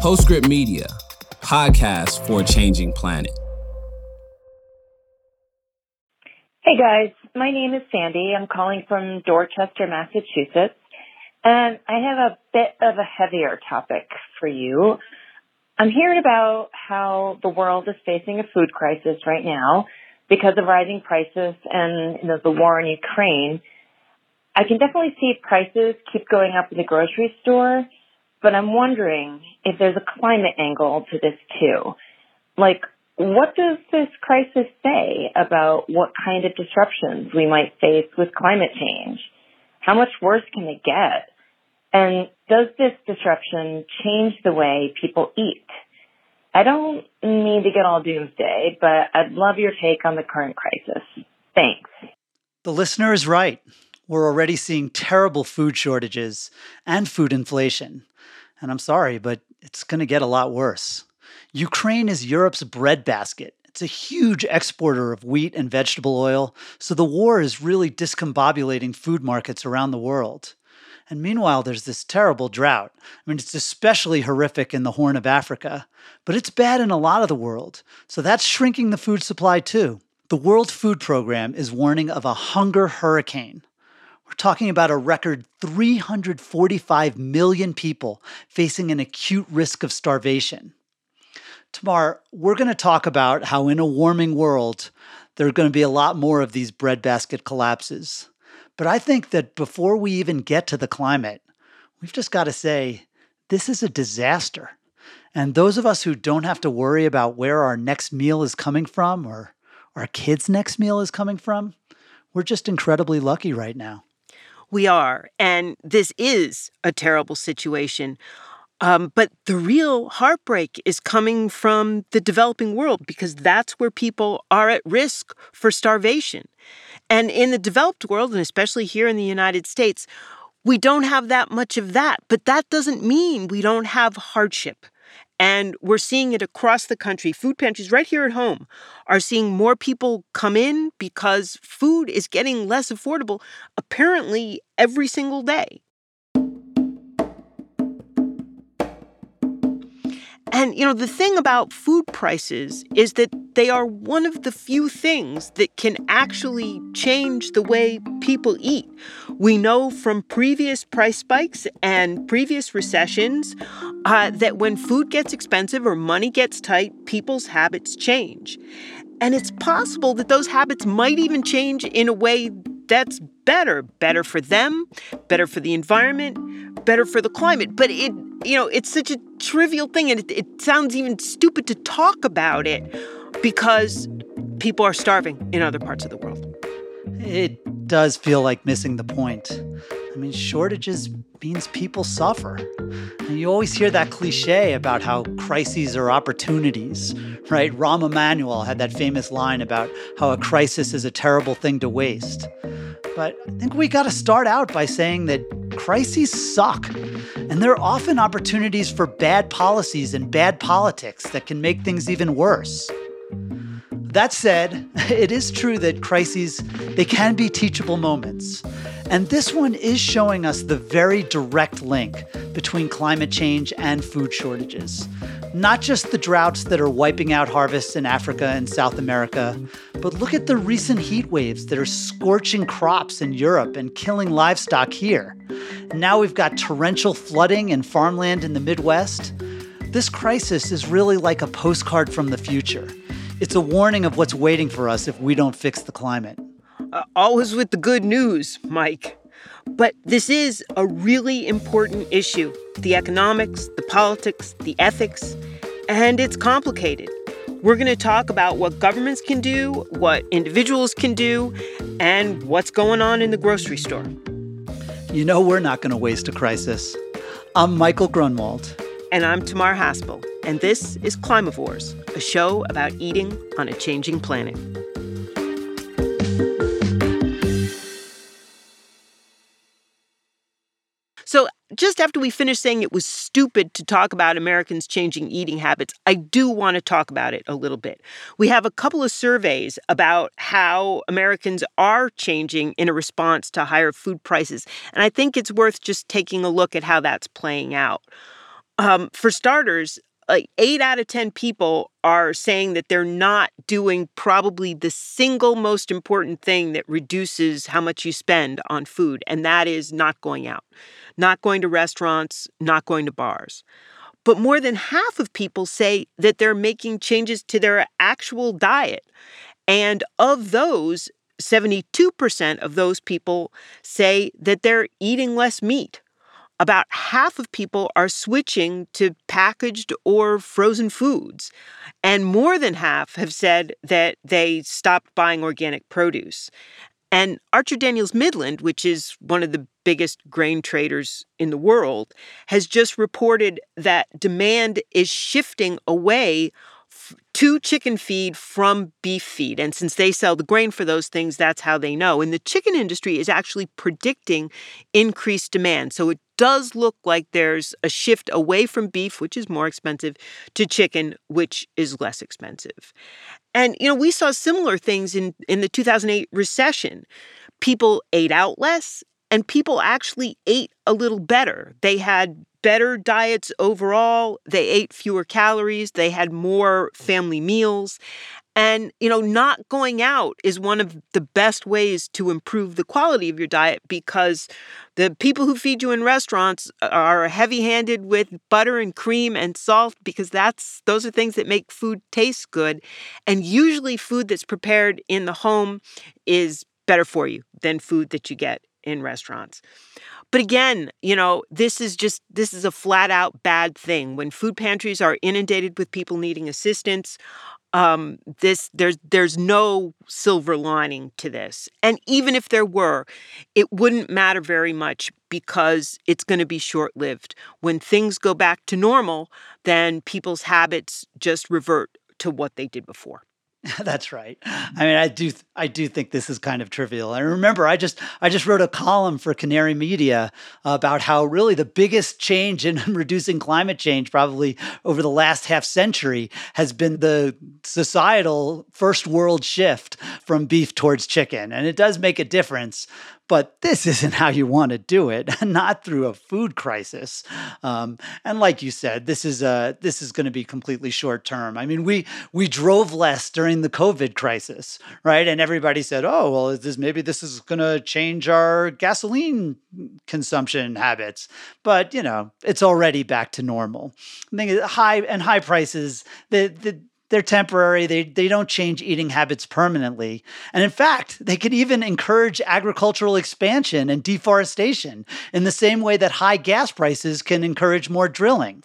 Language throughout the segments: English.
Postscript Media, podcast for a changing planet. Hey guys, my name is Sandy. I'm calling from Dorchester, Massachusetts, and I have a bit of a heavier topic for you. I'm hearing about how the world is facing a food crisis right now because of rising prices and you know, the war in Ukraine. I can definitely see prices keep going up in the grocery store, but I'm wondering if there's a climate angle to this too. Like, what does this crisis say about what kind of disruptions we might face with climate change? How much worse can it get? And does this disruption change the way people eat? I don't mean to get all doomsday, but I'd love your take on the current crisis. Thanks. The listener is right. We're already seeing terrible food shortages and food inflation. And I'm sorry, but it's going to get a lot worse. Ukraine is Europe's breadbasket. It's a huge exporter of wheat and vegetable oil, so the war is really discombobulating food markets around the world. And meanwhile, there's this terrible drought. I mean, it's especially horrific in the Horn of Africa, but it's bad in a lot of the world. So that's shrinking the food supply too. The World Food Program is warning of a hunger hurricane. We're talking about a record 345 million people facing an acute risk of starvation. Tamar, we're going to talk about how in a warming world, there are going to be a lot more of these breadbasket collapses. But I think that before we even get to the climate, we've just got to say this is a disaster. And those of us who don't have to worry about where our next meal is coming from or our kids' next meal is coming from, we're just incredibly lucky right now. We are. And this is a terrible situation. Um, but the real heartbreak is coming from the developing world because that's where people are at risk for starvation. And in the developed world, and especially here in the United States, we don't have that much of that. But that doesn't mean we don't have hardship. And we're seeing it across the country. Food pantries right here at home are seeing more people come in because food is getting less affordable, apparently, every single day. And, you know, the thing about food prices is that they are one of the few things that can actually change the way people eat. We know from previous price spikes and previous recessions uh, that when food gets expensive or money gets tight, people's habits change. And it's possible that those habits might even change in a way that's better better for them, better for the environment, better for the climate. But it you know, it's such a trivial thing and it, it sounds even stupid to talk about it because people are starving in other parts of the world. It does feel like missing the point. I mean, shortages means people suffer. And you always hear that cliche about how crises are opportunities, right? Rahm Emanuel had that famous line about how a crisis is a terrible thing to waste. But I think we got to start out by saying that crises suck. And they're often opportunities for bad policies and bad politics that can make things even worse. That said, it is true that crises they can be teachable moments. And this one is showing us the very direct link between climate change and food shortages. Not just the droughts that are wiping out harvests in Africa and South America, but look at the recent heat waves that are scorching crops in Europe and killing livestock here. Now we've got torrential flooding and farmland in the Midwest. This crisis is really like a postcard from the future. It's a warning of what's waiting for us if we don't fix the climate. Uh, always with the good news, Mike. But this is a really important issue the economics, the politics, the ethics, and it's complicated. We're going to talk about what governments can do, what individuals can do, and what's going on in the grocery store. You know, we're not going to waste a crisis. I'm Michael Grunwald. And I'm Tamar Haspel. And this is Climavores, a show about eating on a changing planet. So, just after we finished saying it was stupid to talk about Americans changing eating habits, I do want to talk about it a little bit. We have a couple of surveys about how Americans are changing in a response to higher food prices, and I think it's worth just taking a look at how that's playing out. Um, for starters, like eight out of 10 people are saying that they're not doing probably the single most important thing that reduces how much you spend on food, and that is not going out, not going to restaurants, not going to bars. But more than half of people say that they're making changes to their actual diet. And of those, 72% of those people say that they're eating less meat about half of people are switching to packaged or frozen foods. And more than half have said that they stopped buying organic produce. And Archer Daniels Midland, which is one of the biggest grain traders in the world, has just reported that demand is shifting away to chicken feed from beef feed. And since they sell the grain for those things, that's how they know. And the chicken industry is actually predicting increased demand. So it does look like there's a shift away from beef, which is more expensive, to chicken, which is less expensive. And, you know, we saw similar things in, in the 2008 recession. People ate out less and people actually ate a little better. They had better diets overall. They ate fewer calories. They had more family meals. And, you know, not going out is one of the best ways to improve the quality of your diet because the people who feed you in restaurants are heavy handed with butter and cream and salt because that's those are things that make food taste good. And usually food that's prepared in the home is better for you than food that you get in restaurants. But again, you know, this is just this is a flat out bad thing. When food pantries are inundated with people needing assistance, um, this there's there's no silver lining to this. And even if there were, it wouldn't matter very much because it's going to be short lived. When things go back to normal, then people's habits just revert to what they did before. That's right. I mean, I do, I do think this is kind of trivial. I remember, I just, I just wrote a column for Canary Media about how really the biggest change in reducing climate change, probably over the last half century, has been the societal first world shift from beef towards chicken, and it does make a difference but this isn't how you want to do it not through a food crisis. Um, and like you said this is a this is going to be completely short term. I mean we we drove less during the covid crisis right? And everybody said oh well is this maybe this is going to change our gasoline consumption habits. But you know it's already back to normal. I think high and high prices the the they're temporary. They, they don't change eating habits permanently. And in fact, they could even encourage agricultural expansion and deforestation in the same way that high gas prices can encourage more drilling.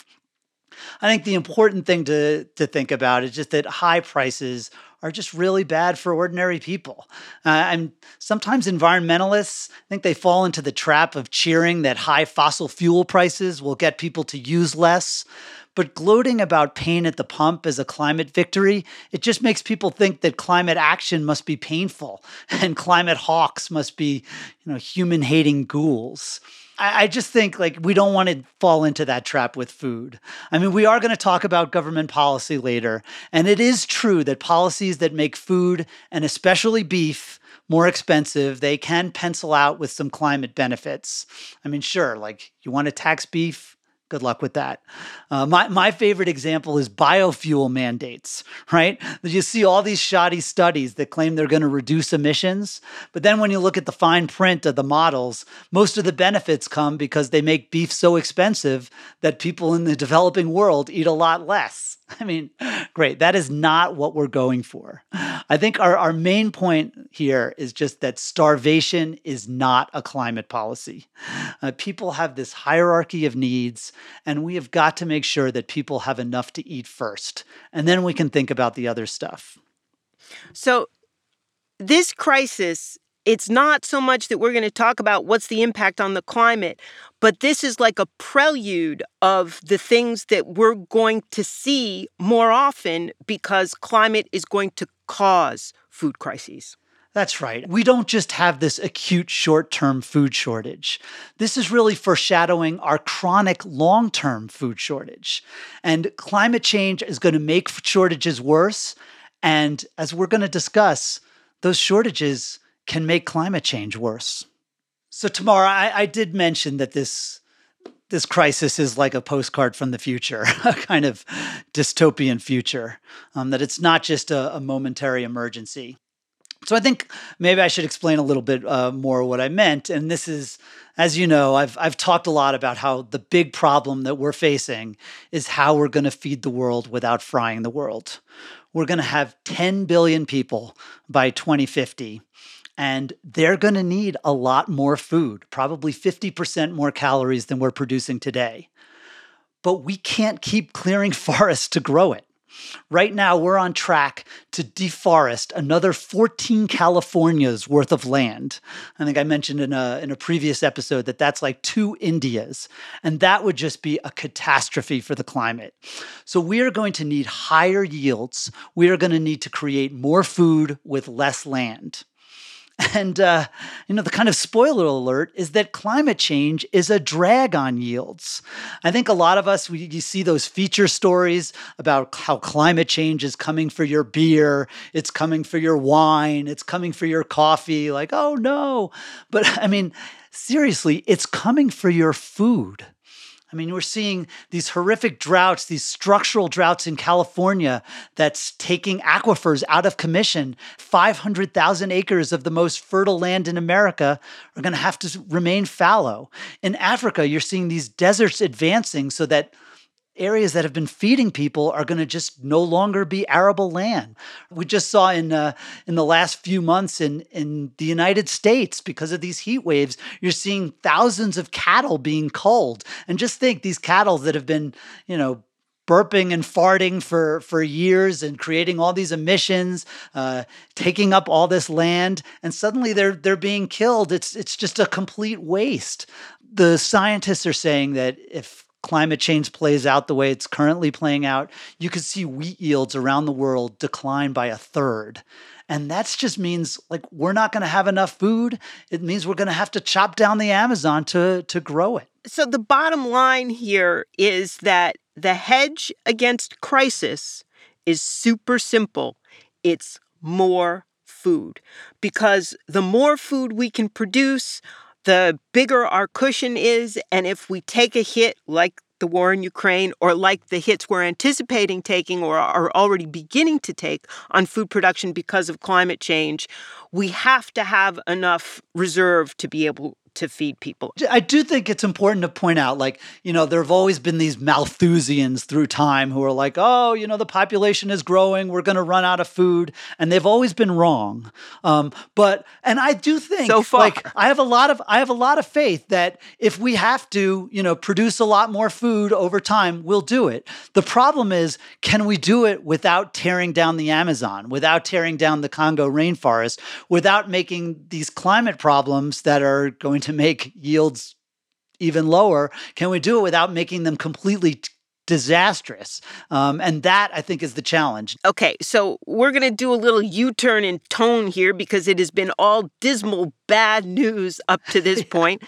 I think the important thing to, to think about is just that high prices are just really bad for ordinary people. Uh, and sometimes environmentalists think they fall into the trap of cheering that high fossil fuel prices will get people to use less. But gloating about pain at the pump as a climate victory, it just makes people think that climate action must be painful and climate hawks must be, you know, human hating ghouls. I, just think like we don't want to fall into that trap with food. I mean, we are going to talk about government policy later, and it is true that policies that make food and especially beef more expensive, they can pencil out with some climate benefits. I mean, sure, like you want to tax beef, Good luck with that. Uh, my, my favorite example is biofuel mandates, right? You see all these shoddy studies that claim they're going to reduce emissions. But then when you look at the fine print of the models, most of the benefits come because they make beef so expensive that people in the developing world eat a lot less. I mean, great. That is not what we're going for. I think our, our main point here is just that starvation is not a climate policy. Uh, people have this hierarchy of needs, and we have got to make sure that people have enough to eat first. And then we can think about the other stuff. So, this crisis it's not so much that we're going to talk about what's the impact on the climate, but this is like a prelude of the things that we're going to see more often because climate is going to cause food crises. That's right. We don't just have this acute short term food shortage. This is really foreshadowing our chronic long term food shortage. And climate change is going to make shortages worse. And as we're going to discuss, those shortages can make climate change worse. So, Tamara, I, I did mention that this this crisis is like a postcard from the future, a kind of dystopian future, um, that it's not just a, a, momentary emergency. So I think maybe I should explain a little bit uh, more what I meant. And this is, as you know, I've I've talked a lot about how the big problem that we're facing is how we're going to feed the world without frying the world. We're going to have 10 billion people by 2050 and they're going to need a lot more food, probably 50% more calories than we're producing today. But we can't keep clearing forests to grow it. Right now, we're on track to deforest another 14 Californias worth of land. I think I mentioned in a, in a previous episode that that's like two Indias, and that would just be a catastrophe for the climate. So, we are going to need higher yields. We are going to need to create more food with less land. And, uh, you know, the kind of spoiler alert is that climate change is a drag on yields. I think a lot of us, we, you see those feature stories about how climate change is coming for your beer, it's coming for your wine, it's coming for your coffee. Like, oh no. But I mean, seriously, it's coming for your food. I mean, we're seeing these horrific droughts, these structural droughts in California that's taking aquifers out of commission. 500,000 acres of the most fertile land in America are going to have to remain fallow. In Africa, you're seeing these deserts advancing so that areas that have been feeding people are going to just no longer be arable land. We just saw in uh, in the last few months in in the United States because of these heat waves, you're seeing thousands of cattle being culled. And just think these cattle that have been, you know, burping and farting for for years and creating all these emissions, uh, taking up all this land, and suddenly they're they're being killed. It's it's just a complete waste. The scientists are saying that if climate change plays out the way it's currently playing out, you could see wheat yields around the world decline by a third. And that just means like we're not going to have enough food. It means we're going to have to chop down the Amazon to to grow it. So the bottom line here is that the hedge against crisis is super simple. It's more food because the more food we can produce, the bigger our cushion is. And if we take a hit like the war in Ukraine or like the hits we're anticipating taking or are already beginning to take on food production because of climate change, we have to have enough reserve to be able to feed people. I do think it's important to point out, like, you know, there have always been these Malthusians through time who are like, oh, you know, the population is growing, we're going to run out of food. And they've always been wrong. Um, but, and I do think, so far. like, I have a lot of, I have a lot of faith that if we have to, you know, produce a lot more food over time, we'll do it. The problem is, can we do it without tearing down the Amazon, without tearing down the Congo rainforest, without making these climate problems that are going to make yields even lower? Can we do it without making them completely t- disastrous. Um, and that, I think, is the challenge. Okay, so we're going to do a little U turn in tone here because it has been all dismal, bad news up to this point.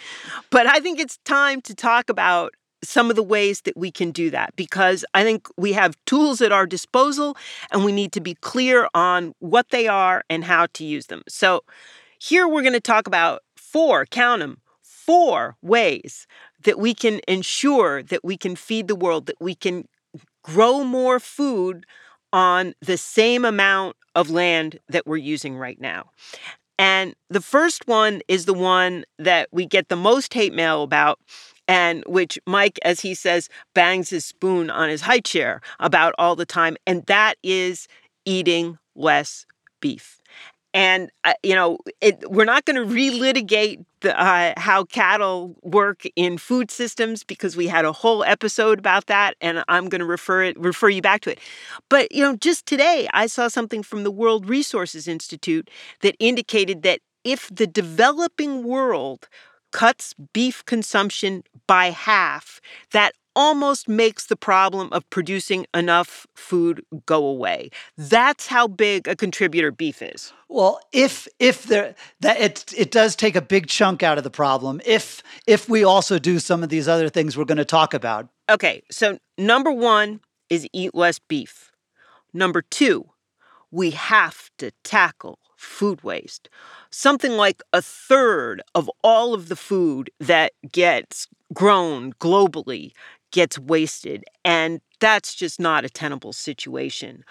But I think it's time to talk about some of the ways that we can do that because I think we have tools at our disposal and we need to be clear on what they are and how to use them. So, here we're going to talk about four, count them, four ways that we can ensure that we can feed the world, that we can grow more food on the same amount of land that we're using right now. And the first one is the one that we get the most hate mail about, and which Mike, as he says, bangs his spoon on his high chair about all the time, and that is eating less beef. And uh, you know, it, we're not going to relitigate the, uh, how cattle work in food systems because we had a whole episode about that, and I'm going to refer it refer you back to it. But you know, just today I saw something from the World Resources Institute that indicated that if the developing world cuts beef consumption by half, that almost makes the problem of producing enough food go away. That's how big a contributor beef is. Well, if if there that it it does take a big chunk out of the problem if if we also do some of these other things we're going to talk about. Okay, so number 1 is eat less beef. Number 2, we have to tackle food waste. Something like a third of all of the food that gets grown globally gets wasted. And that's just not a tenable situation.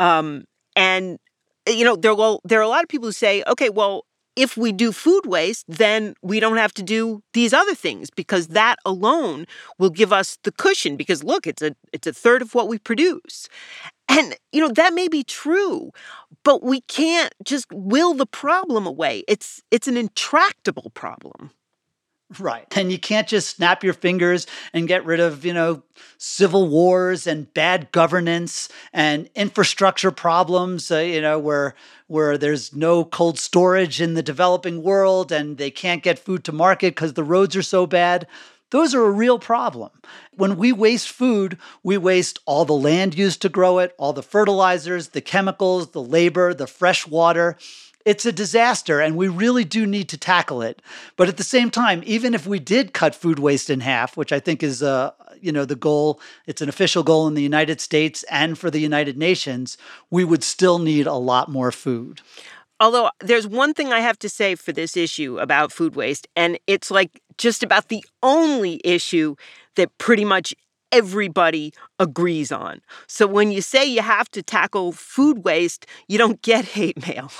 Um, and, you know, there, well, there are a lot of people who say, okay, well, if we do food waste, then we don't have to do these other things because that alone will give us the cushion because look, it's a it's a third of what we produce. And you know, that may be true, but we can't just will the problem away. It's it's an intractable problem. Right. And you can't just snap your fingers and get rid of, you know, civil wars and bad governance and infrastructure problems, uh, you know, where where there's no cold storage in the developing world and they can't get food to market cuz the roads are so bad. Those are a real problem. When we waste food, we waste all the land used to grow it, all the fertilizers, the chemicals, the labor, the fresh water it's a disaster and we really do need to tackle it. But at the same time, even if we did cut food waste in half, which I think is uh, you know the goal, it's an official goal in the United States and for the United Nations, we would still need a lot more food. Although there's one thing I have to say for this issue about food waste, and it's like just about the only issue that pretty much everybody agrees on. So when you say you have to tackle food waste, you don't get hate mail.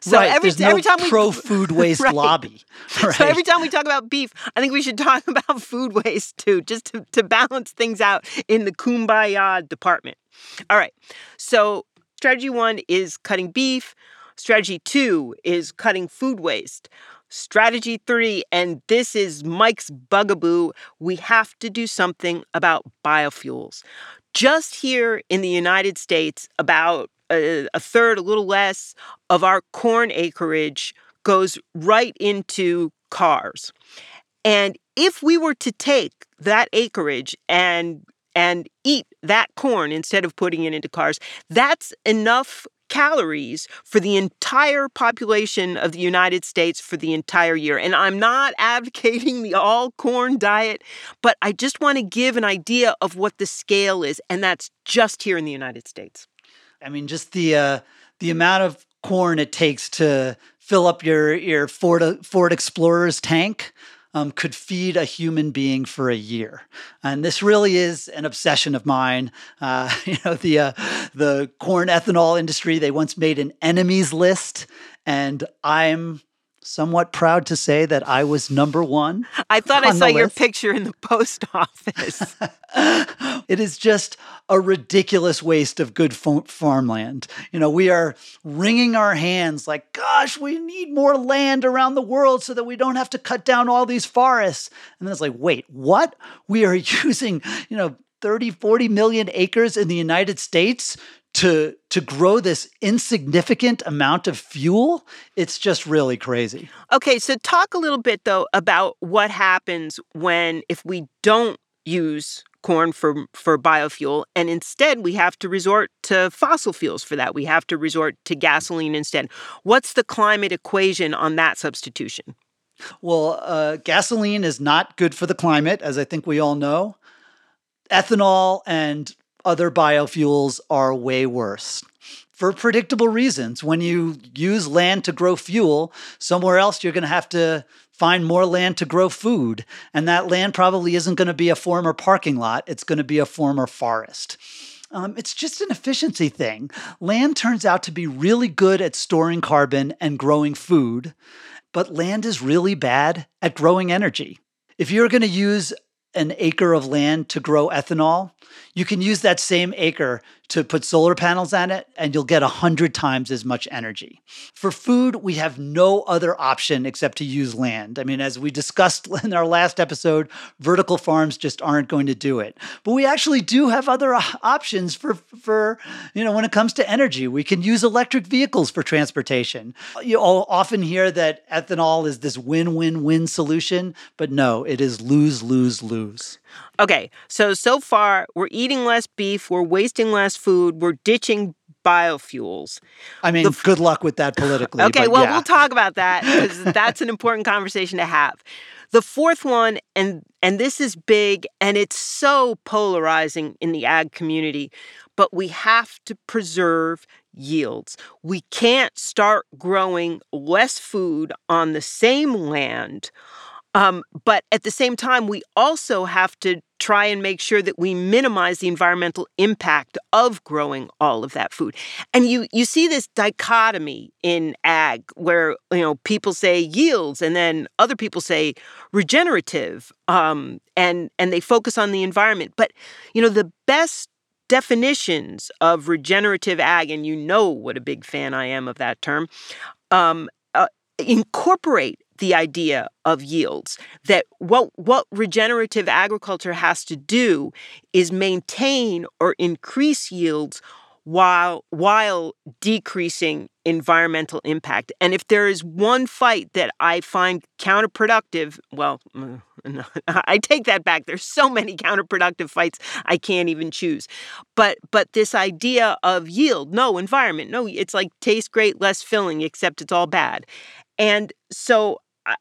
So right. every, There's no every time we pro food waste right. lobby. Right. So every time we talk about beef, I think we should talk about food waste too, just to, to balance things out in the kumbaya department. All right. So strategy one is cutting beef. Strategy two is cutting food waste. Strategy three, and this is Mike's bugaboo we have to do something about biofuels. Just here in the United States, about a, a third, a little less, of our corn acreage goes right into cars. And if we were to take that acreage and and eat that corn instead of putting it into cars, that's enough calories for the entire population of the United States for the entire year. And I'm not advocating the all corn diet, but I just want to give an idea of what the scale is, and that's just here in the United States. I mean, just the uh, the amount of corn it takes to fill up your your Ford Ford Explorer's tank um, could feed a human being for a year. And this really is an obsession of mine. Uh, you know, the uh, the corn ethanol industry they once made an enemies list, and I'm somewhat proud to say that I was number one. I thought I saw your picture in the post office. it is just a ridiculous waste of good farmland. You know, we are wringing our hands like, gosh, we need more land around the world so that we don't have to cut down all these forests. And then it's like, wait, what? We are using, you know, 30, 40 million acres in the United States to to grow this insignificant amount of fuel it's just really crazy. Okay so talk a little bit though about what happens when if we don't use corn for for biofuel and instead we have to resort to fossil fuels for that. We have to resort to gasoline instead. What's the climate equation on that substitution? Well uh, gasoline is not good for the climate as i think we all know. Ethanol and other biofuels are way worse. For predictable reasons. When you use land to grow fuel, somewhere else you're going to have to find more land to grow food. And that land probably isn't going to be a former parking lot, it's going to be a former forest. Um, it's just an efficiency thing. Land turns out to be really good at storing carbon and growing food, but land is really bad at growing energy. If you're going to use an acre of land to grow ethanol, you can use that same acre to put solar panels on it and you'll get 100 times as much energy. For food, we have no other option except to use land. I mean, as we discussed in our last episode, vertical farms just aren't going to do it. But we actually do have other uh, options for for you know, when it comes to energy. We can use electric vehicles for transportation. You all often hear that ethanol is this win-win-win solution, but no, it is lose lose lose. Okay, so so far we're eating less beef, we're wasting less food, we're ditching biofuels. I mean, f- good luck with that politically. okay, well, yeah. we'll talk about that because that's an important conversation to have. The fourth one, and and this is big, and it's so polarizing in the ag community, but we have to preserve yields. We can't start growing less food on the same land Um, but at the same time, we also have to try and make sure that we minimize the environmental impact of growing all of that food. And you you see this dichotomy in ag where you know people say yields and then other people say regenerative um, and and they focus on the environment. But you know the best definitions of regenerative ag, and you know what a big fan I am of that term, um, uh, incorporate the idea of yields that what what regenerative agriculture has to do is maintain or increase yields while while decreasing environmental impact. And if there is one fight that i find counterproductive well i take that back. There's so many counterproductive fights i can't even choose. But but this idea of yield no environment no it's like taste great less filling except it's all bad. And so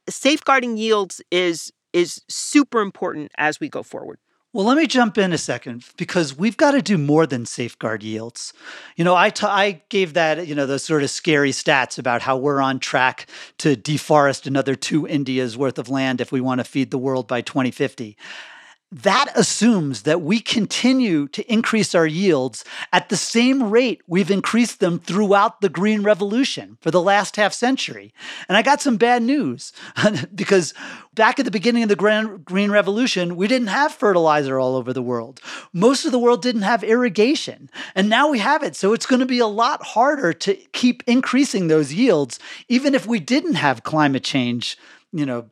safeguarding yields is is super important as we go forward. Well, let me jump in a second because we've got to do more than safeguard yields. You know, I, t- I gave that, you know, those sort of scary stats about how we're on track to deforest another two Indias worth of land if we want to feed the world by 2050 that assumes that we continue to increase our yields at the same rate we've increased them throughout the Green Revolution for the last half century. And I got some bad news because back at the beginning of the Green Revolution, we didn't have fertilizer all over the world. Most of the world didn't have irrigation. And now we have it. So it's going to be a lot harder to keep increasing those yields, even if we didn't have climate change, you know,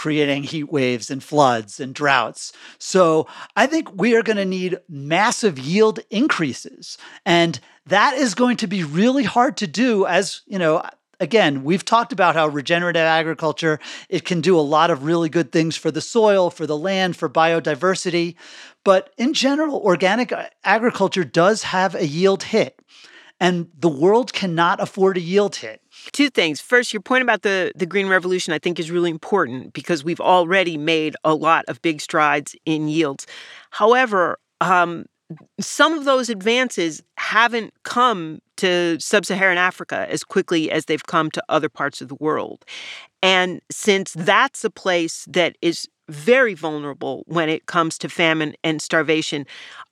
creating heat waves and floods and droughts. So I think we are going to need massive yield increases. And that is going to be really hard to do as, you know, again, we've talked about how regenerative agriculture it can do a lot of really good things for the soil, for the land, for biodiversity, but in general, organic agriculture does have a yield hit. And the world cannot afford a yield hit. Two things. First, your point about the, the Green Revolution, I think, is really important because we've already made a lot of big strides in yields. However, um, some of those advances haven't come to sub Saharan Africa as quickly as they've come to other parts of the world. And since that's a place that is very vulnerable when it comes to famine and starvation.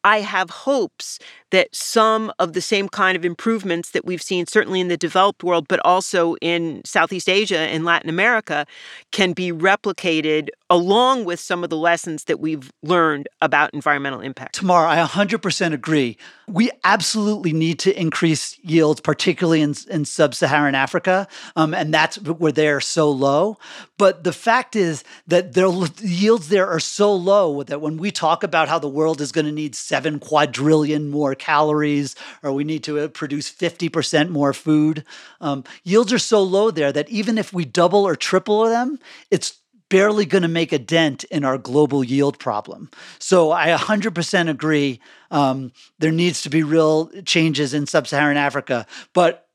I have hopes that some of the same kind of improvements that we've seen, certainly in the developed world, but also in Southeast Asia and Latin America, can be replicated along with some of the lessons that we've learned about environmental impact. Tamar, I 100% agree. We absolutely need to increase yields, particularly in, in sub Saharan Africa, um, and that's where they're so low. But the fact is that the yields there are so low that when we talk about how the world is going to need seven quadrillion more calories, or we need to uh, produce 50% more food, um, yields are so low there that even if we double or triple them, it's barely going to make a dent in our global yield problem. So I 100% agree. Um, there needs to be real changes in sub-Saharan Africa, but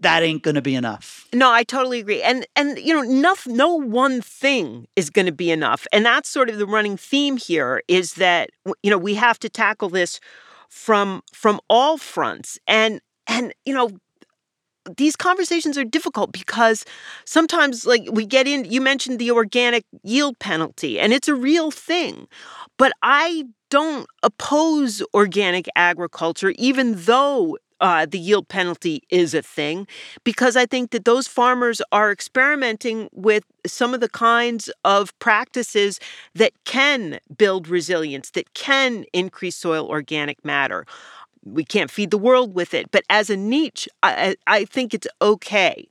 that ain't going to be enough. No, I totally agree. And and you know, no, no one thing is going to be enough. And that's sort of the running theme here is that you know, we have to tackle this from from all fronts. And and you know, these conversations are difficult because sometimes like we get in you mentioned the organic yield penalty and it's a real thing. But I don't oppose organic agriculture even though uh, the yield penalty is a thing because I think that those farmers are experimenting with some of the kinds of practices that can build resilience, that can increase soil organic matter we can't feed the world with it. But as a niche, I, I think it's okay.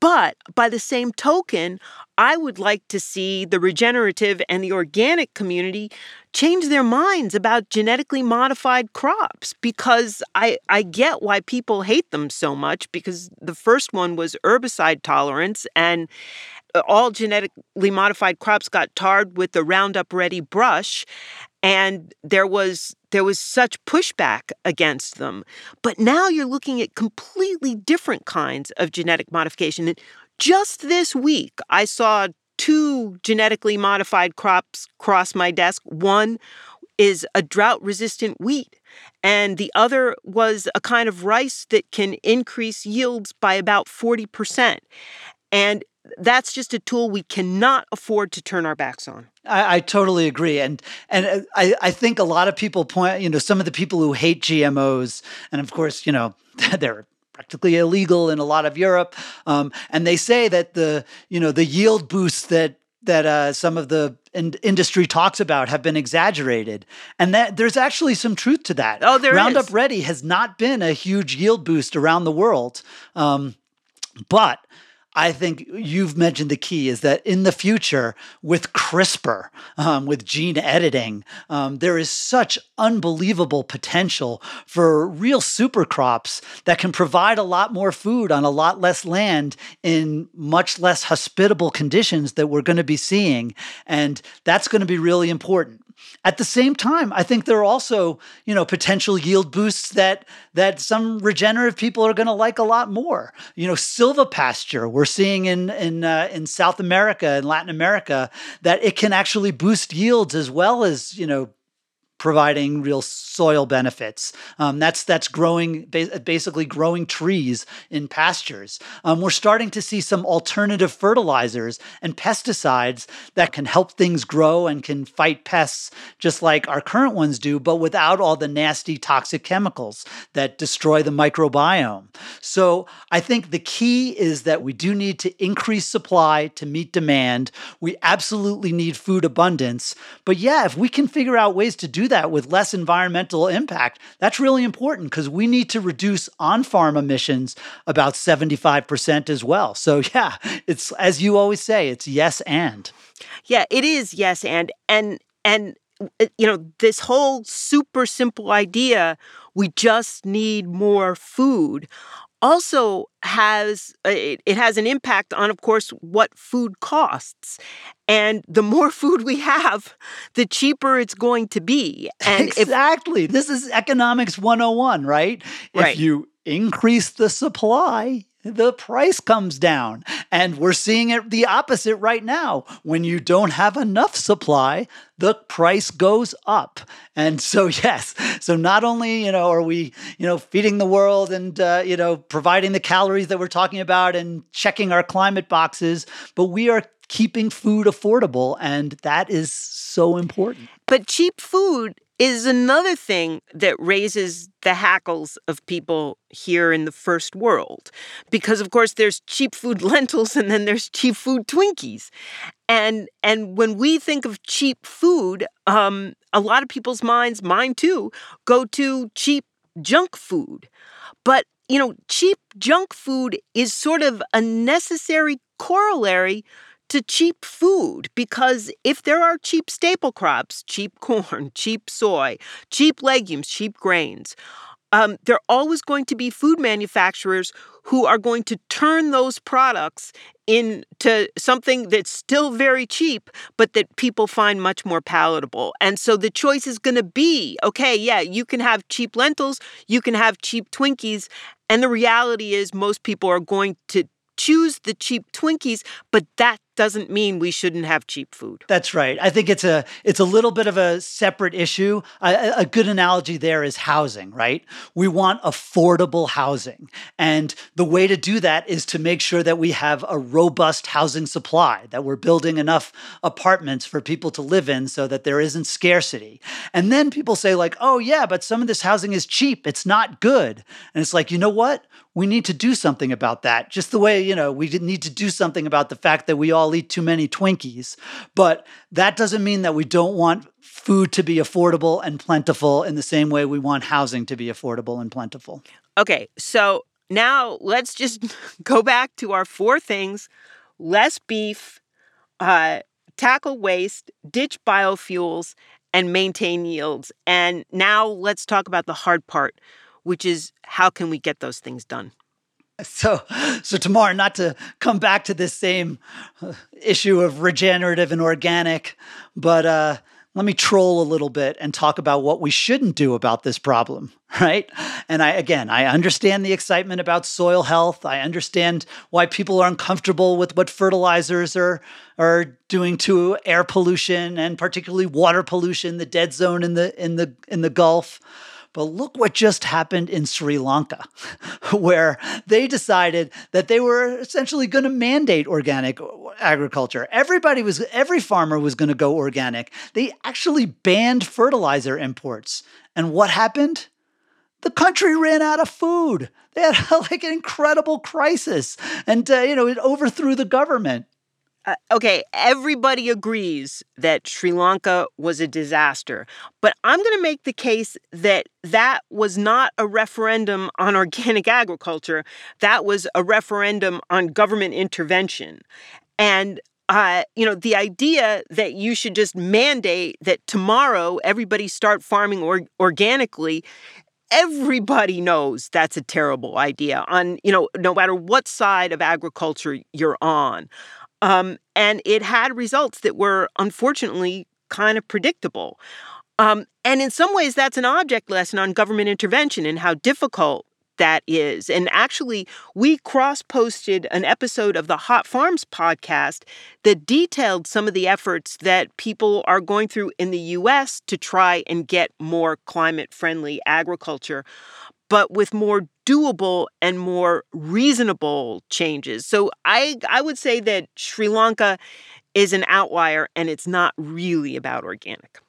But by the same token, I would like to see the regenerative and the organic community change their minds about genetically modified crops because I, I get why people hate them so much because the first one was herbicide tolerance and uh, all genetically modified crops got tarred with the Roundup Ready brush and there was there was such pushback against them. But now you're looking at completely different kinds of genetic modification. And just this week i saw two genetically modified crops cross my desk. One is a drought resistant wheat and the other was a kind of rice that can increase yields by about 40% and that's just a tool we cannot afford to turn our backs on. I, I, totally agree, and and uh, I, I think a lot of people point, you know, some of the people who hate GMOs, and of course, you know, they're practically illegal in a lot of Europe, um, and they say that the you know the yield boosts that that uh, some of the in- industry talks about have been exaggerated, and that there's actually some truth to that. Oh, there Roundup is. Ready has not been a huge yield boost around the world, um, but I think you've mentioned the key is that in the future, with CRISPR, um, with gene editing, um, there is such unbelievable potential for real super crops that can provide a lot more food on a lot less land in much less hospitable conditions that we're going to be seeing. And that's going to be really important. At the same time, I think there are also, you know, potential yield boosts that that some regenerative people are going to like a lot more. You know, silvopasture we're seeing in in uh, in South America and Latin America that it can actually boost yields as well as you know providing real soil benefits. Um, that's that's growing basically growing trees in pastures. Um, we're starting to see some alternative fertilizers and pesticides that can help things grow and can fight pests just like our current ones do, but without all the nasty toxic chemicals that destroy the microbiome. So I think the key is that we do need to increase supply to meet demand. We absolutely need food abundance, but yeah, if we can figure out ways to do that with less environmental impact, that's really important because we need to reduce on farm emissions about 75% as well. So, yeah, it's as you always say, it's yes and. Yeah, it is yes and. And, and, uh, you know, this whole super simple idea we just need more food also has uh, it, it, has an impact on of course what food costs. And the more food we have the cheaper it's going to be. And exactly. If, this is economics 101 right? right? If you increase the supply the price comes down. And we're seeing it the opposite right now. When you don't have enough supply, the price goes up. And so, yes, so not only, you know, are we, you know, feeding the world and, uh, you know, providing the calories that we're talking about and checking our climate boxes, but we are keeping food affordable. And that is so important. But cheap food is another thing that raises the hackles of people here in the first world. Because of course there's cheap food lentils and then there's cheap food Twinkies. And and when we think of cheap food, um, a lot of people's minds, mine too, go to cheap junk food. But you know, cheap junk food is sort of a necessary corollary to cheap food because if there are cheap staple crops, cheap corn, cheap soy, cheap legumes, cheap grains, um, there are always going to be food manufacturers who are going to turn those products into something that's still very cheap, but that people find much more palatable. And so the choice is going to be okay, yeah, you can have cheap lentils, you can have cheap Twinkies. And the reality is, most people are going to choose the cheap Twinkies, but that doesn't mean we shouldn't have cheap food. That's right. I think it's a it's a little bit of a separate issue. A, a, good analogy there is housing, right? We want affordable housing, and the way to do that is to make sure that we have a robust housing supply, that we're building enough apartments for people to live in, so that there isn't scarcity. And then people say like, "Oh yeah, but some of this housing is cheap. It's not good." And it's like, you know what? we need to do something about that. Just the way, you know, we need to do something about the fact that we all eat too many Twinkies. But that doesn't mean that we don't want food to be affordable and plentiful in the same way we want housing to be affordable and plentiful. Okay, so now let's just go back to our four things less beef, uh, tackle waste, ditch biofuels, and maintain yields. And now let's talk about the hard part which is how can we get those things done? So, so Tamar, not to come back to this same uh, issue of regenerative and organic, but uh, let me troll a little bit and talk about what we shouldn't do about this problem, right? And I, again, I understand the excitement about soil health. I understand why people are uncomfortable with what fertilizers are are doing to air pollution and particularly water pollution, the dead zone in the in the in the Gulf. But look what just happened in Sri Lanka, where they decided that they were essentially going to mandate organic agriculture. Everybody was, every farmer was going to go organic. They actually banned fertilizer imports. And what happened? The country ran out of food. They had like an incredible crisis, and uh, you know it overthrew the government. Uh, okay, everybody agrees that Sri Lanka was a disaster, but I'm going to make the case that that was not a referendum on organic agriculture. That was a referendum on government intervention. And uh, you know, the idea that you should just mandate that tomorrow everybody start farming or- organically everybody knows that's a terrible idea on you know no matter what side of agriculture you're on um, and it had results that were unfortunately kind of predictable. Um, and in some ways, that's an object lesson on government intervention and how difficult that is. And actually, we cross posted an episode of the Hot Farms podcast that detailed some of the efforts that people are going through in the US to try and get more climate friendly agriculture but with more doable and more reasonable changes. So I I would say that Sri Lanka is an outlier and it's not really about organic.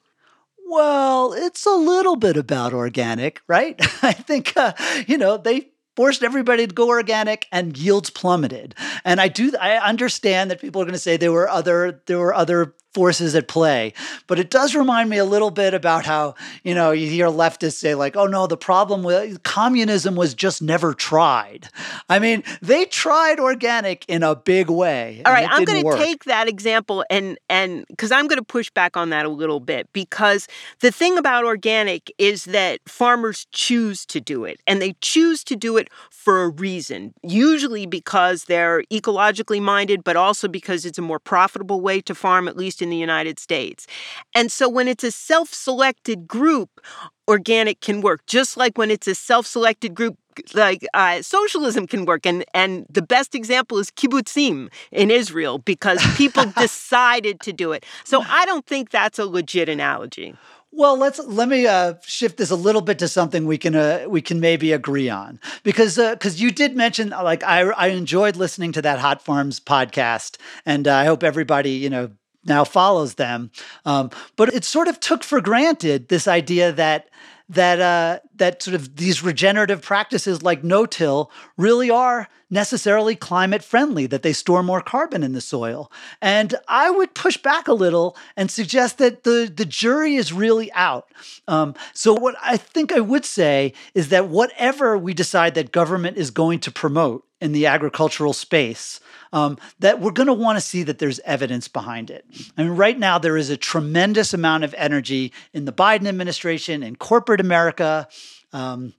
Well, it's a little bit about organic, right? I think uh, you know, they forced everybody to go organic and yields plummeted. And I do I understand that people are going to say there were other there were other forces at play. But it does remind me a little bit about how, you know, you hear leftists say, like, oh no, the problem with communism was just never tried. I mean, they tried organic in a big way. All right, I'm going to take that example and and because I'm going to push back on that a little bit because the thing about organic is that farmers choose to do it and they choose to do it for a reason, usually because they're ecologically minded, but also because it's a more profitable way to farm, at least in the United States. And so when it's a self selected group, organic can work, just like when it's a self selected group like uh, socialism can work and and the best example is kibbutzim in Israel because people decided to do it. So I don't think that's a legit analogy. Well, let's let me uh, shift this a little bit to something we can uh, we can maybe agree on because because uh, you did mention like I I enjoyed listening to that Hot Farms podcast and uh, I hope everybody you know now follows them. Um, but it sort of took for granted this idea that that uh, that sort of these regenerative practices like no-till really are necessarily climate friendly, that they store more carbon in the soil. And I would push back a little and suggest that the, the jury is really out. Um, so, what I think I would say is that whatever we decide that government is going to promote in the agricultural space, um, that we're going to want to see that there's evidence behind it. I mean, right now, there is a tremendous amount of energy in the Biden administration, in corporate America. Um,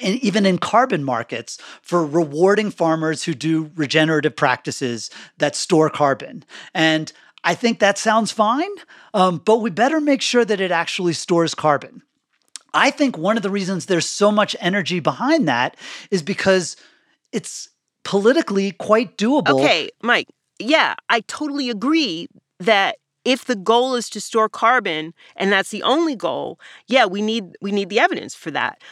and even in carbon markets for rewarding farmers who do regenerative practices that store carbon. And I think that sounds fine, um, but we better make sure that it actually stores carbon. I think one of the reasons there's so much energy behind that is because it's politically quite doable. Okay, Mike. Yeah, I totally agree that if the goal is to store carbon and that's the only goal, yeah, we need we need the evidence for that.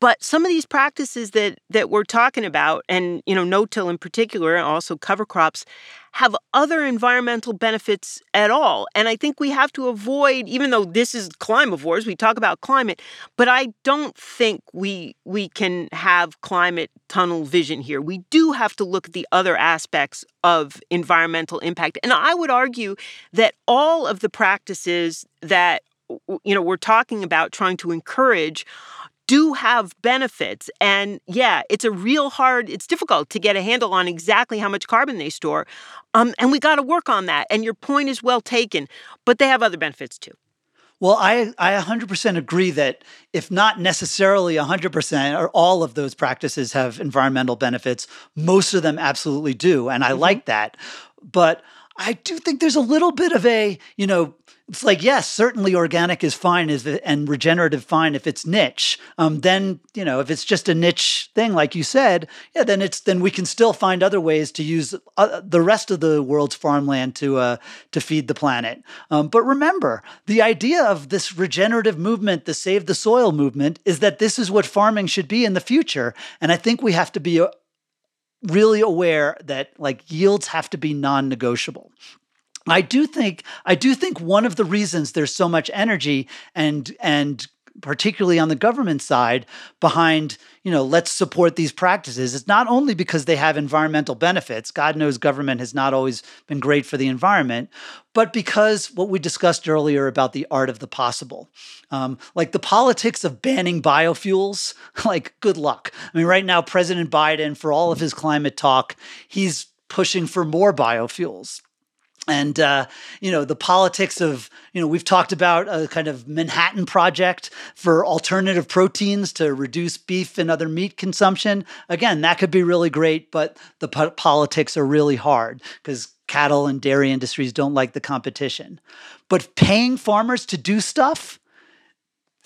But some of these practices that that we're talking about, and you know, no-till in particular, and also cover crops, have other environmental benefits at all. And I think we have to avoid, even though this is climavores, we talk about climate, but I don't think we we can have climate tunnel vision here. We do have to look at the other aspects of environmental impact. And I would argue that all of the practices that you know we're talking about trying to encourage do have benefits. And yeah, it's a real hard, it's difficult to get a handle on exactly how much carbon they store. Um, and we got to work on that. And your point is well taken, but they have other benefits too. Well, I, I 100% agree that if not necessarily 100% or all of those practices have environmental benefits, most of them absolutely do. And I mm-hmm. like that. But I do think there's a little bit of a, you know, it's like yes certainly organic is fine is and regenerative fine if it's niche. Um, then you know if it's just a niche thing like you said yeah then it's then we can still find other ways to use uh, the rest of the world's farmland to uh, to feed the planet. Um, but remember the idea of this regenerative movement the save the soil movement is that this is what farming should be in the future. And i think we have to be uh, really aware that like yields have to be non-negotiable I do think I do think one of the reasons there's so much energy and and particularly on the government side behind you know let's support these practices it's not only because they have environmental benefits god knows government has not always been great for the environment but because what we discussed earlier about the art of the possible. Um, like the politics of banning biofuels like good luck. I mean right now president biden for all of his climate talk he's pushing for more biofuels and uh, you know the politics of you know we've talked about a kind of manhattan project for alternative proteins to reduce beef and other meat consumption. Again that could be really great but the po- politics are really hard because cattle and dairy industries don't like the competition. But paying farmers to do stuff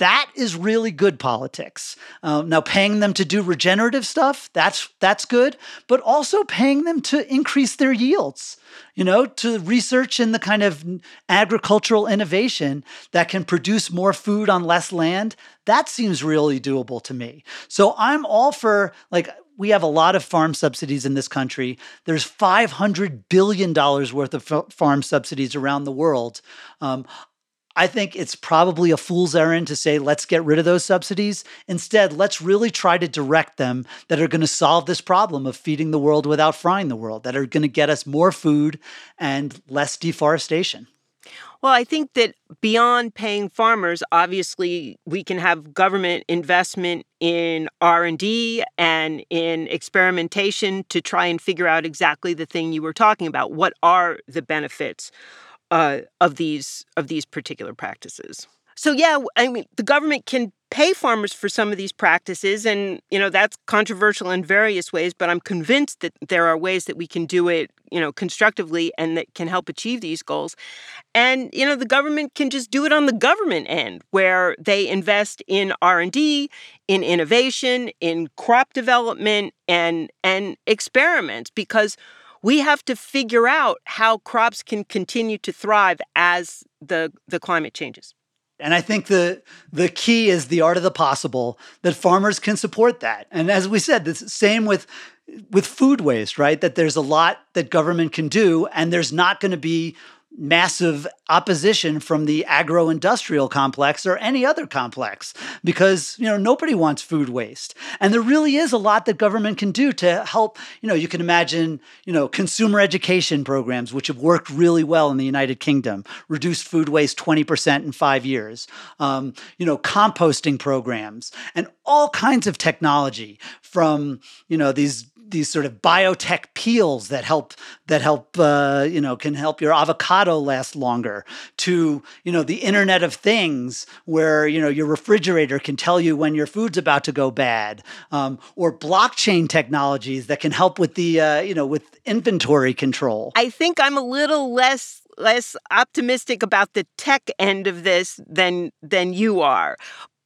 that is really good politics. Um, now, paying them to do regenerative stuff, that's that's good, but also paying them to increase their yields. You know, to research in the kind of agricultural innovation that can produce more food on less land. That seems really doable to me. So I'm all for like we have a lot of farm subsidies in this country. There's $500 billion worth of farm subsidies around the world. Um, I think it's probably a fool's errand to say, let's get rid of those subsidies. Instead, let's really try to direct them that are going to solve this problem of feeding the world without frying the world, that are going to get us more food and less deforestation. Well, I think that beyond paying farmers, obviously we can have government investment in R&D and in experimentation to try and figure out exactly the thing you were talking about. What are the benefits? Uh, of these of these particular practices. So yeah, I mean the government can pay farmers for some of these practices and you know that's controversial in various ways but i'm convinced that there are ways that we can do it you know constructively and that can help achieve these goals and you know the government can just do it on the government end where they invest in r&d in innovation in crop development and and experiments because we have to figure out how crops can continue to thrive as the, the climate changes. And I think the the key is the art of the possible that farmers can support that. And as we said, the same with with food waste, right? That there's a lot that government can do, and there's not going to be massive opposition from the agro-industrial complex or any other complex because you know nobody wants food waste. And there really is a lot that government can do to help you know you can imagine you know consumer education programs which have worked really well in the united kingdom reduced food waste 20% in five years um, you know composting programs and all kinds of technology from you know these these sort of biotech peels that help that help uh, you know can help your avocado last longer to you know the internet of things where you know your refrigerator can tell you when your food's about to go bad um, or blockchain technologies that can help with the uh, you know with inventory control. I think i'm a little less less optimistic about the tech end of this than than you are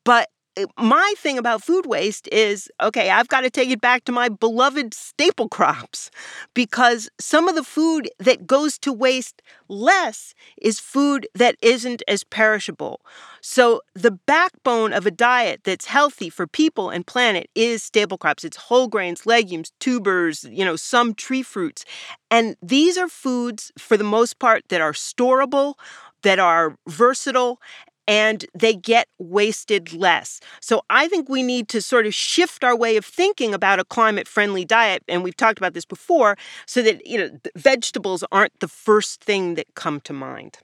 but Uh, my thing about food waste is okay, I've got to take it back to my beloved staple crops because some of the food that goes to waste less is food that isn't as perishable. So, the backbone of a diet that's healthy for people and planet is staple crops. It's whole grains, legumes, tubers, you know, some tree fruits. And these are foods, for the most part, that are storable, that are versatile, and they get wasted less. So I think we need to sort of shift our way of thinking about a climate friendly diet and we've talked about this before so that you know vegetables aren't the first thing that come to mind.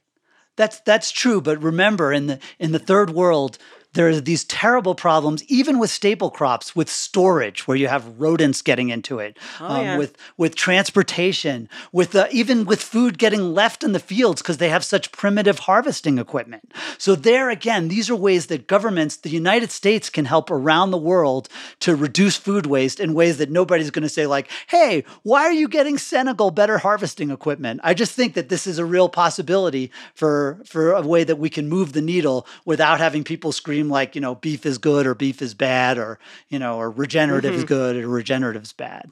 That's that's true, but remember in the in the third world there are these terrible problems, even with staple crops, with storage, where you have rodents getting into it, oh, um, yeah. with with transportation, with uh, even with food getting left in the fields because they have such primitive harvesting equipment. So there again, these are ways that governments, the United States, can help around the world to reduce food waste in ways that nobody's going to say like, "Hey, why are you getting Senegal better harvesting equipment?" I just think that this is a real possibility for for a way that we can move the needle without having people scream like, you know, beef is good or beef is bad or, you know, or regenerative mm-hmm. is good or regenerative is bad.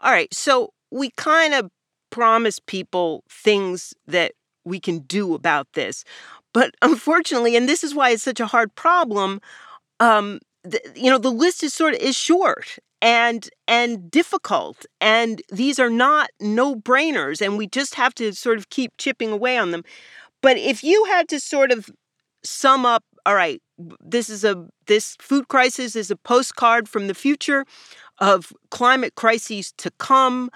All right. So we kind of promise people things that we can do about this. But unfortunately, and this is why it's such a hard problem, um, the, you know, the list is sort of is short and and difficult and these are not no-brainers and we just have to sort of keep chipping away on them. But if you had to sort of sum up, all right, this is a this food crisis is a postcard from the future of climate crises to come.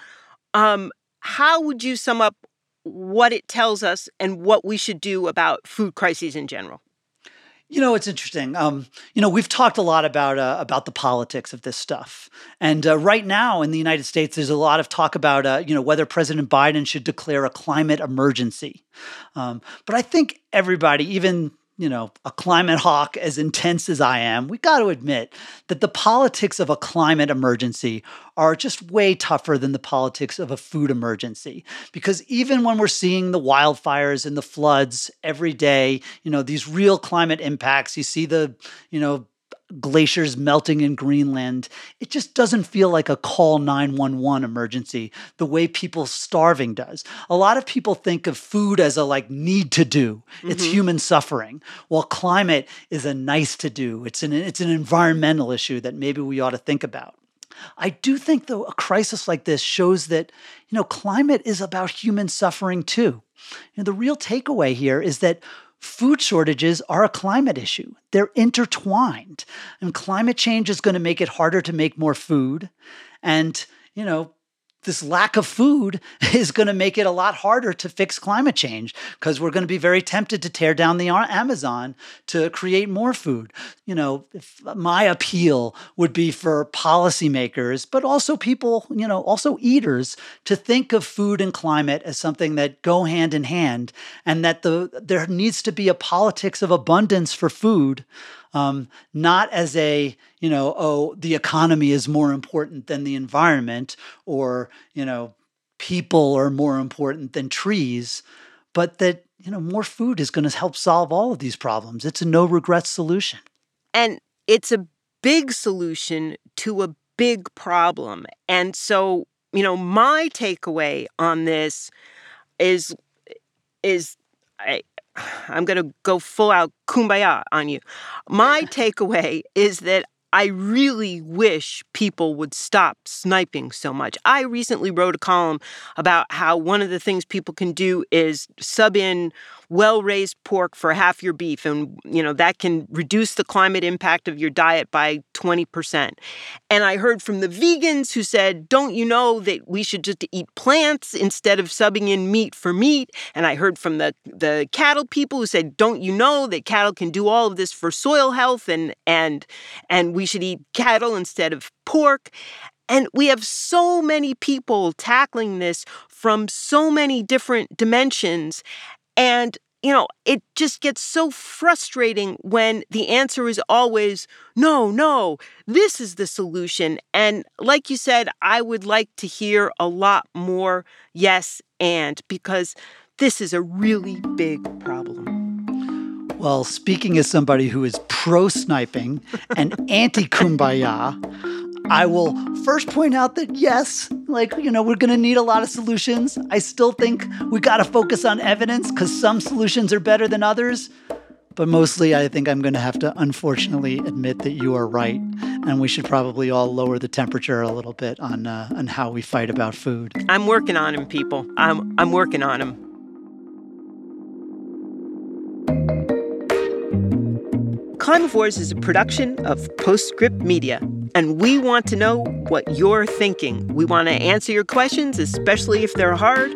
Um, how would you sum up what it tells us and what we should do about food crises in general? You know, it's interesting. Um, you know, we've talked a lot about uh, about the politics of this stuff, and uh, right now in the United States, there's a lot of talk about uh, you know whether President Biden should declare a climate emergency. Um, but I think everybody, even you know, a climate hawk as intense as I am, we got to admit that the politics of a climate emergency are just way tougher than the politics of a food emergency. Because even when we're seeing the wildfires and the floods every day, you know, these real climate impacts, you see the, you know, glaciers melting in Greenland. It just doesn't feel like a call 911 emergency the way people starving does. A lot of people think of food as a like need to do. Mm-hmm. It's human suffering. While climate is a nice to do. It's an it's an environmental issue that maybe we ought to think about. I do think though a crisis like this shows that you know climate is about human suffering too. And the real takeaway here is that food shortages are a climate issue. They're intertwined. And climate change is going to make it harder to make more food. And, you know, this lack of food is going to make it a lot harder to fix climate change because we're going to be very tempted to tear down the uh, Amazon to create more food. You know, uh, my appeal would be for policymakers, but also people, you know, also eaters to think of food and climate as something that go hand in hand and that the there needs to be a politics of abundance for food um, not as a you know oh the economy is more important than the environment or you know people are more important than trees but that you know more food is going to help solve all of these problems. It's a no regrets solution. And it's a big solution to a big problem. And so you know my takeaway on this is is I, I'm going to go full out kumbaya on you. My takeaway is that I really wish people would stop sniping so much. I recently wrote a column about how one of the things people can do is sub in well-raised pork for half your beef and you know that can reduce the climate impact of your diet by 20%. And I heard from the vegans who said, "Don't you know that we should just eat plants instead of subbing in meat for meat?" And I heard from the the cattle people who said, "Don't you know that cattle can do all of this for soil health and and and we should eat cattle instead of pork?" And we have so many people tackling this from so many different dimensions. And, you know, it just gets so frustrating when the answer is always, no, no, this is the solution. And like you said, I would like to hear a lot more yes and because this is a really big problem. Well, speaking as somebody who is pro sniping and anti kumbaya, I will first point out that yes, like, you know, we're going to need a lot of solutions. I still think we got to focus on evidence because some solutions are better than others. But mostly, I think I'm going to have to unfortunately admit that you are right. And we should probably all lower the temperature a little bit on, uh, on how we fight about food. I'm working on him, people. I'm, I'm working on him. Climavores is a production of Postscript Media, and we want to know what you're thinking. We want to answer your questions, especially if they're hard.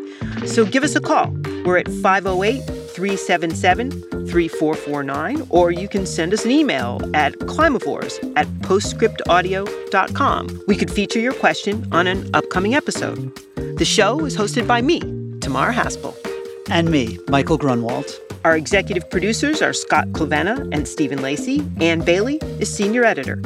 So give us a call. We're at 508 377 3449, or you can send us an email at climavores at postscriptaudio.com. We could feature your question on an upcoming episode. The show is hosted by me, Tamar Haspel. And me, Michael Grunwald. Our executive producers are Scott Clavenna and Stephen Lacey. Ann Bailey is senior editor.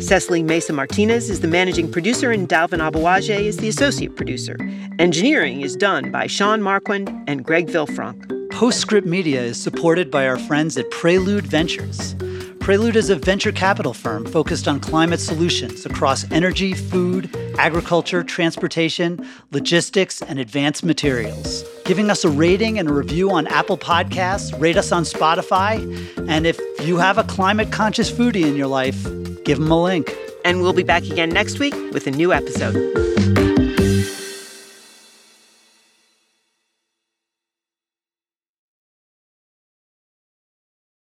Cecily Mesa Martinez is the managing producer, and Dalvin Aboagye is the associate producer. Engineering is done by Sean Marquand and Greg Villefranc. Postscript Media is supported by our friends at Prelude Ventures. Prelude is a venture capital firm focused on climate solutions across energy, food, agriculture, transportation, logistics, and advanced materials. Giving us a rating and a review on Apple Podcasts, rate us on Spotify, and if you have a climate conscious foodie in your life, give them a link. And we'll be back again next week with a new episode.